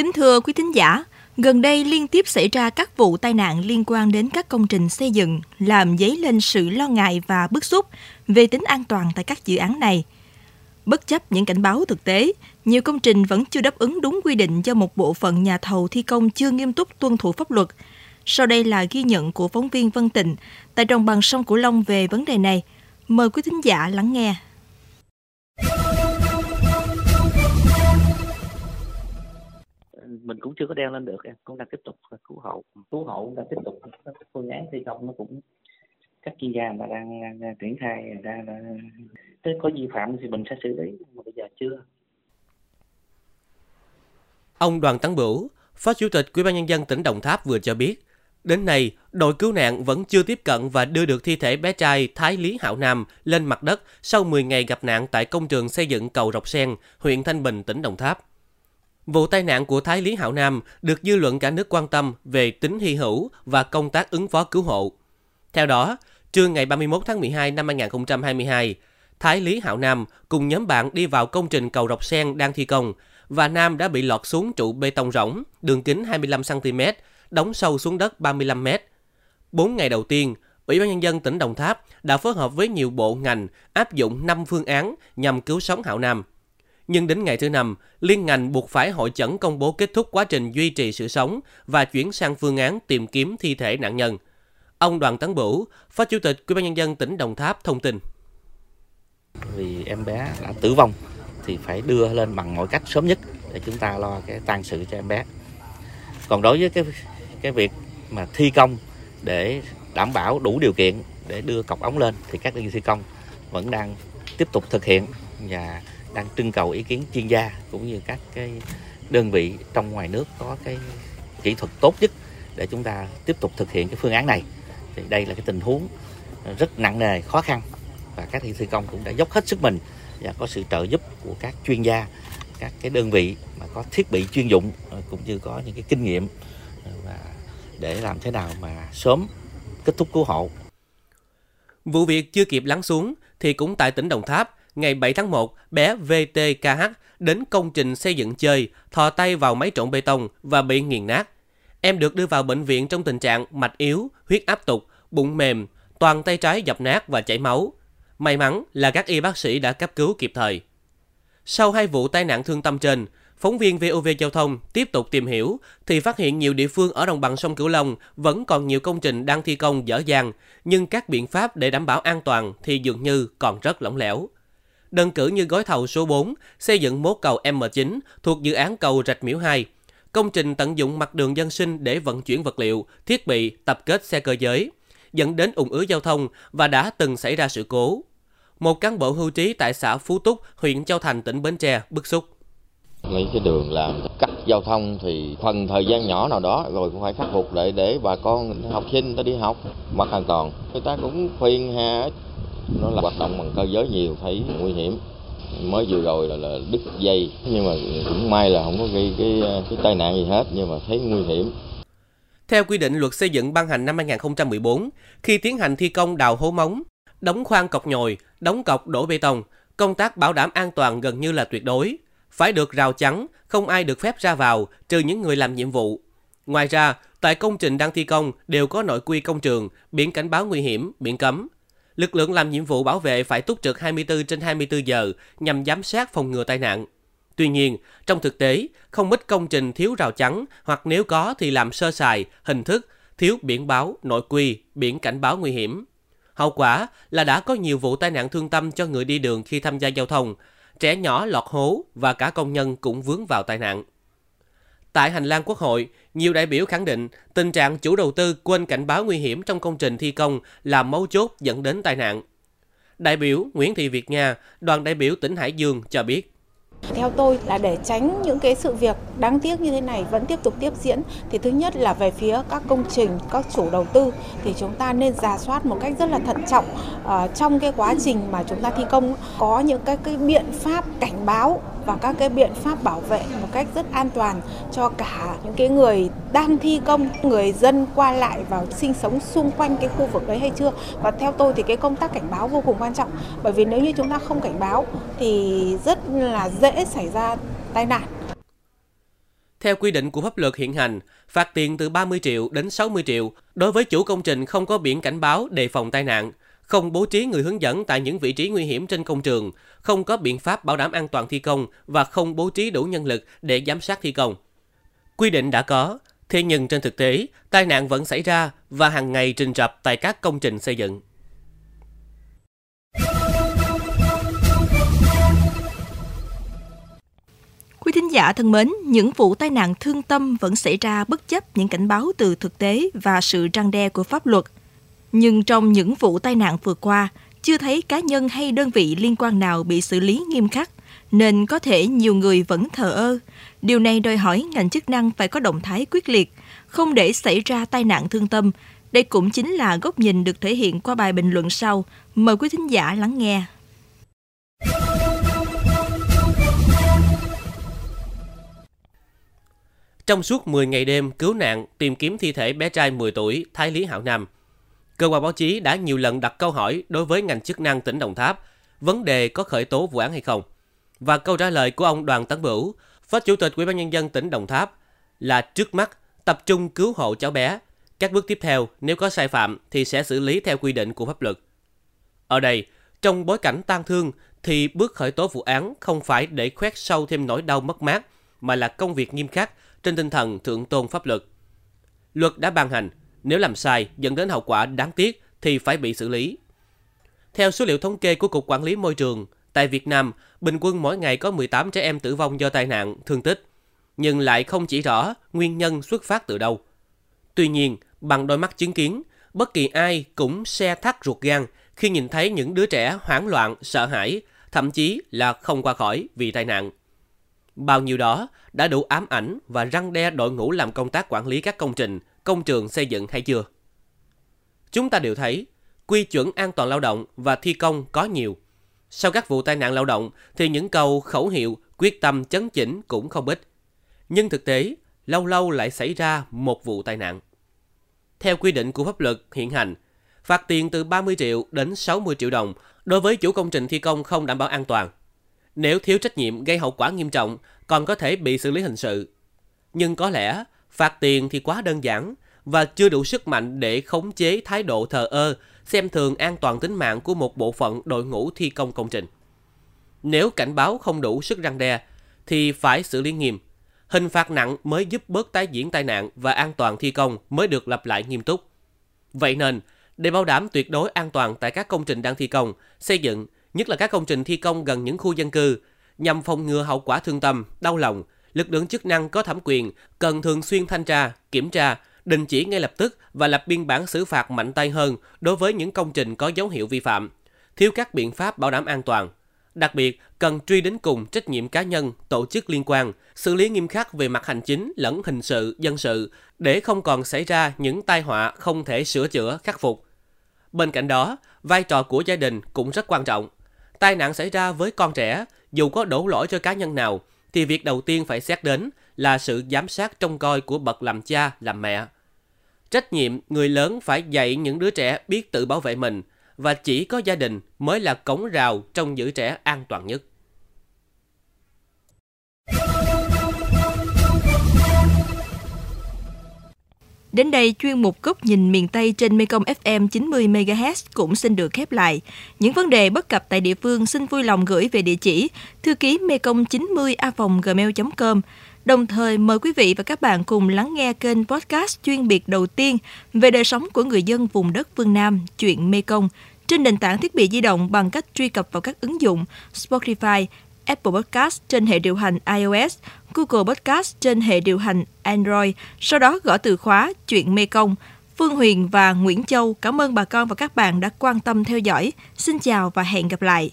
Kính thưa quý thính giả, gần đây liên tiếp xảy ra các vụ tai nạn liên quan đến các công trình xây dựng, làm dấy lên sự lo ngại và bức xúc về tính an toàn tại các dự án này. Bất chấp những cảnh báo thực tế, nhiều công trình vẫn chưa đáp ứng đúng quy định do một bộ phận nhà thầu thi công chưa nghiêm túc tuân thủ pháp luật. Sau đây là ghi nhận của phóng viên Vân Tịnh tại đồng bằng sông Cửu Long về vấn đề này. Mời quý thính giả lắng nghe. Mình cũng chưa có đeo lên được em cũng đang tiếp tục cứu hộ. Cứu hộ đang tiếp tục. Các phương án thi công nó cũng các chuyên gia mà đang, đang, đang triển khai đang, đang Thế có vi phạm thì mình sẽ xử lý mà bây giờ chưa. Ông Đoàn Tấn Bửu, Phó Chủ tịch Ủy ban nhân dân tỉnh Đồng Tháp vừa cho biết, đến nay đội cứu nạn vẫn chưa tiếp cận và đưa được thi thể bé trai Thái Lý Hạo Nam lên mặt đất sau 10 ngày gặp nạn tại công trường xây dựng cầu Rọc Sen, huyện Thanh Bình, tỉnh Đồng Tháp. Vụ tai nạn của Thái Lý Hạo Nam được dư luận cả nước quan tâm về tính hy hữu và công tác ứng phó cứu hộ. Theo đó, trưa ngày 31 tháng 12 năm 2022, Thái Lý Hạo Nam cùng nhóm bạn đi vào công trình cầu Rọc Sen đang thi công và Nam đã bị lọt xuống trụ bê tông rỗng, đường kính 25cm, đóng sâu xuống đất 35m. Bốn ngày đầu tiên, Ủy ban Nhân dân tỉnh Đồng Tháp đã phối hợp với nhiều bộ ngành áp dụng 5 phương án nhằm cứu sống Hạo Nam. Nhưng đến ngày thứ năm, liên ngành buộc phải hội chẩn công bố kết thúc quá trình duy trì sự sống và chuyển sang phương án tìm kiếm thi thể nạn nhân. Ông Đoàn Tấn Bửu, Phó Chủ tịch Ủy ban nhân dân tỉnh Đồng Tháp thông tin. Vì em bé đã tử vong thì phải đưa lên bằng mọi cách sớm nhất để chúng ta lo cái tang sự cho em bé. Còn đối với cái cái việc mà thi công để đảm bảo đủ điều kiện để đưa cọc ống lên thì các đơn vị thi công vẫn đang tiếp tục thực hiện và đang trưng cầu ý kiến chuyên gia cũng như các cái đơn vị trong ngoài nước có cái kỹ thuật tốt nhất để chúng ta tiếp tục thực hiện cái phương án này thì đây là cái tình huống rất nặng nề khó khăn và các thi công cũng đã dốc hết sức mình và có sự trợ giúp của các chuyên gia các cái đơn vị mà có thiết bị chuyên dụng ờ, cũng như có những cái kinh nghiệm ờ, và để làm thế nào mà sớm kết thúc cứu hộ. Vụ việc chưa kịp lắng xuống thì cũng tại tỉnh Đồng Tháp, ngày 7 tháng 1, bé VTKH đến công trình xây dựng chơi, thò tay vào máy trộn bê tông và bị nghiền nát. Em được đưa vào bệnh viện trong tình trạng mạch yếu, huyết áp tụt, bụng mềm, toàn tay trái dập nát và chảy máu. May mắn là các y bác sĩ đã cấp cứu kịp thời. Sau hai vụ tai nạn thương tâm trên, phóng viên VOV Giao thông tiếp tục tìm hiểu thì phát hiện nhiều địa phương ở đồng bằng sông Cửu Long vẫn còn nhiều công trình đang thi công dở dang, nhưng các biện pháp để đảm bảo an toàn thì dường như còn rất lỏng lẻo. Đơn cử như gói thầu số 4 xây dựng mố cầu M9 thuộc dự án cầu Rạch Miễu 2. Công trình tận dụng mặt đường dân sinh để vận chuyển vật liệu, thiết bị, tập kết xe cơ giới, dẫn đến ủng ứ giao thông và đã từng xảy ra sự cố. Một cán bộ hưu trí tại xã Phú Túc, huyện Châu Thành, tỉnh Bến Tre bức xúc. Mấy cái đường làm cắt giao thông thì phần thời gian nhỏ nào đó rồi cũng phải khắc phục lại để bà con học sinh ta đi học mặt an toàn. Người ta cũng khuyên hà nó là hoạt động bằng cơ giới nhiều thấy nguy hiểm mới vừa rồi là, là đứt dây nhưng mà cũng may là không có gây cái cái tai nạn gì hết nhưng mà thấy nguy hiểm theo quy định luật xây dựng ban hành năm 2014, khi tiến hành thi công đào hố móng, đóng khoan cọc nhồi, đóng cọc đổ bê tông, công tác bảo đảm an toàn gần như là tuyệt đối. Phải được rào chắn, không ai được phép ra vào, trừ những người làm nhiệm vụ. Ngoài ra, tại công trình đang thi công đều có nội quy công trường, biển cảnh báo nguy hiểm, biển cấm. Lực lượng làm nhiệm vụ bảo vệ phải túc trực 24 trên 24 giờ nhằm giám sát phòng ngừa tai nạn. Tuy nhiên, trong thực tế, không ít công trình thiếu rào chắn hoặc nếu có thì làm sơ sài, hình thức, thiếu biển báo, nội quy, biển cảnh báo nguy hiểm. Hậu quả là đã có nhiều vụ tai nạn thương tâm cho người đi đường khi tham gia giao thông, trẻ nhỏ lọt hố và cả công nhân cũng vướng vào tai nạn. Tại hành lang Quốc hội, nhiều đại biểu khẳng định tình trạng chủ đầu tư quên cảnh báo nguy hiểm trong công trình thi công là mấu chốt dẫn đến tai nạn. Đại biểu Nguyễn Thị Việt Nga, đoàn đại biểu tỉnh Hải Dương cho biết. Theo tôi là để tránh những cái sự việc đáng tiếc như thế này vẫn tiếp tục tiếp diễn thì thứ nhất là về phía các công trình, các chủ đầu tư thì chúng ta nên giả soát một cách rất là thận trọng uh, trong cái quá trình mà chúng ta thi công có những cái cái biện pháp cảnh báo và các cái biện pháp bảo vệ một cách rất an toàn cho cả những cái người đang thi công, người dân qua lại vào sinh sống xung quanh cái khu vực đấy hay chưa. Và theo tôi thì cái công tác cảnh báo vô cùng quan trọng bởi vì nếu như chúng ta không cảnh báo thì rất là dễ xảy ra tai nạn. Theo quy định của pháp luật hiện hành, phạt tiền từ 30 triệu đến 60 triệu đối với chủ công trình không có biển cảnh báo đề phòng tai nạn, không bố trí người hướng dẫn tại những vị trí nguy hiểm trên công trường, không có biện pháp bảo đảm an toàn thi công và không bố trí đủ nhân lực để giám sát thi công. Quy định đã có, thế nhưng trên thực tế, tai nạn vẫn xảy ra và hàng ngày trình rập tại các công trình xây dựng. Quý thính giả thân mến, những vụ tai nạn thương tâm vẫn xảy ra bất chấp những cảnh báo từ thực tế và sự răng đe của pháp luật. Nhưng trong những vụ tai nạn vừa qua, chưa thấy cá nhân hay đơn vị liên quan nào bị xử lý nghiêm khắc, nên có thể nhiều người vẫn thờ ơ. Điều này đòi hỏi ngành chức năng phải có động thái quyết liệt, không để xảy ra tai nạn thương tâm. Đây cũng chính là góc nhìn được thể hiện qua bài bình luận sau. Mời quý thính giả lắng nghe. Trong suốt 10 ngày đêm cứu nạn tìm kiếm thi thể bé trai 10 tuổi Thái Lý Hảo Nam, cơ quan báo chí đã nhiều lần đặt câu hỏi đối với ngành chức năng tỉnh Đồng Tháp vấn đề có khởi tố vụ án hay không. Và câu trả lời của ông Đoàn Tấn Bửu, Phó Chủ tịch Ủy ban nhân dân tỉnh Đồng Tháp là trước mắt tập trung cứu hộ cháu bé. Các bước tiếp theo nếu có sai phạm thì sẽ xử lý theo quy định của pháp luật. Ở đây, trong bối cảnh tang thương thì bước khởi tố vụ án không phải để khoét sâu thêm nỗi đau mất mát mà là công việc nghiêm khắc trên tinh thần thượng tôn pháp luật. Luật đã ban hành, nếu làm sai dẫn đến hậu quả đáng tiếc thì phải bị xử lý. Theo số liệu thống kê của Cục Quản lý Môi trường, tại Việt Nam, bình quân mỗi ngày có 18 trẻ em tử vong do tai nạn, thương tích, nhưng lại không chỉ rõ nguyên nhân xuất phát từ đâu. Tuy nhiên, bằng đôi mắt chứng kiến, bất kỳ ai cũng xe thắt ruột gan khi nhìn thấy những đứa trẻ hoảng loạn, sợ hãi, thậm chí là không qua khỏi vì tai nạn. Bao nhiêu đó đã đủ ám ảnh và răng đe đội ngũ làm công tác quản lý các công trình, công trường xây dựng hay chưa? Chúng ta đều thấy, quy chuẩn an toàn lao động và thi công có nhiều. Sau các vụ tai nạn lao động thì những câu khẩu hiệu quyết tâm chấn chỉnh cũng không ít. Nhưng thực tế, lâu lâu lại xảy ra một vụ tai nạn. Theo quy định của pháp luật hiện hành, phạt tiền từ 30 triệu đến 60 triệu đồng đối với chủ công trình thi công không đảm bảo an toàn. Nếu thiếu trách nhiệm gây hậu quả nghiêm trọng, còn có thể bị xử lý hình sự. Nhưng có lẽ phạt tiền thì quá đơn giản và chưa đủ sức mạnh để khống chế thái độ thờ ơ, xem thường an toàn tính mạng của một bộ phận đội ngũ thi công công trình. Nếu cảnh báo không đủ sức răng đe, thì phải xử lý nghiêm. Hình phạt nặng mới giúp bớt tái diễn tai nạn và an toàn thi công mới được lặp lại nghiêm túc. Vậy nên, để bảo đảm tuyệt đối an toàn tại các công trình đang thi công, xây dựng, nhất là các công trình thi công gần những khu dân cư, nhằm phòng ngừa hậu quả thương tâm, đau lòng, lực lượng chức năng có thẩm quyền cần thường xuyên thanh tra, kiểm tra, đình chỉ ngay lập tức và lập biên bản xử phạt mạnh tay hơn đối với những công trình có dấu hiệu vi phạm, thiếu các biện pháp bảo đảm an toàn. Đặc biệt, cần truy đến cùng trách nhiệm cá nhân, tổ chức liên quan, xử lý nghiêm khắc về mặt hành chính lẫn hình sự, dân sự, để không còn xảy ra những tai họa không thể sửa chữa, khắc phục. Bên cạnh đó, vai trò của gia đình cũng rất quan trọng. Tai nạn xảy ra với con trẻ, dù có đổ lỗi cho cá nhân nào, thì việc đầu tiên phải xét đến là sự giám sát trông coi của bậc làm cha, làm mẹ. Trách nhiệm người lớn phải dạy những đứa trẻ biết tự bảo vệ mình và chỉ có gia đình mới là cổng rào trong giữ trẻ an toàn nhất. Đến đây, chuyên mục góc nhìn miền Tây trên Mekong FM 90 MHz cũng xin được khép lại. Những vấn đề bất cập tại địa phương xin vui lòng gửi về địa chỉ thư ký mekong 90 a gmail.com. Đồng thời mời quý vị và các bạn cùng lắng nghe kênh podcast chuyên biệt đầu tiên về đời sống của người dân vùng đất phương Nam, chuyện Mekong, trên nền tảng thiết bị di động bằng cách truy cập vào các ứng dụng Spotify, Apple Podcast trên hệ điều hành iOS, Google Podcast trên hệ điều hành Android, sau đó gõ từ khóa chuyện Mê Công. Phương Huyền và Nguyễn Châu cảm ơn bà con và các bạn đã quan tâm theo dõi. Xin chào và hẹn gặp lại.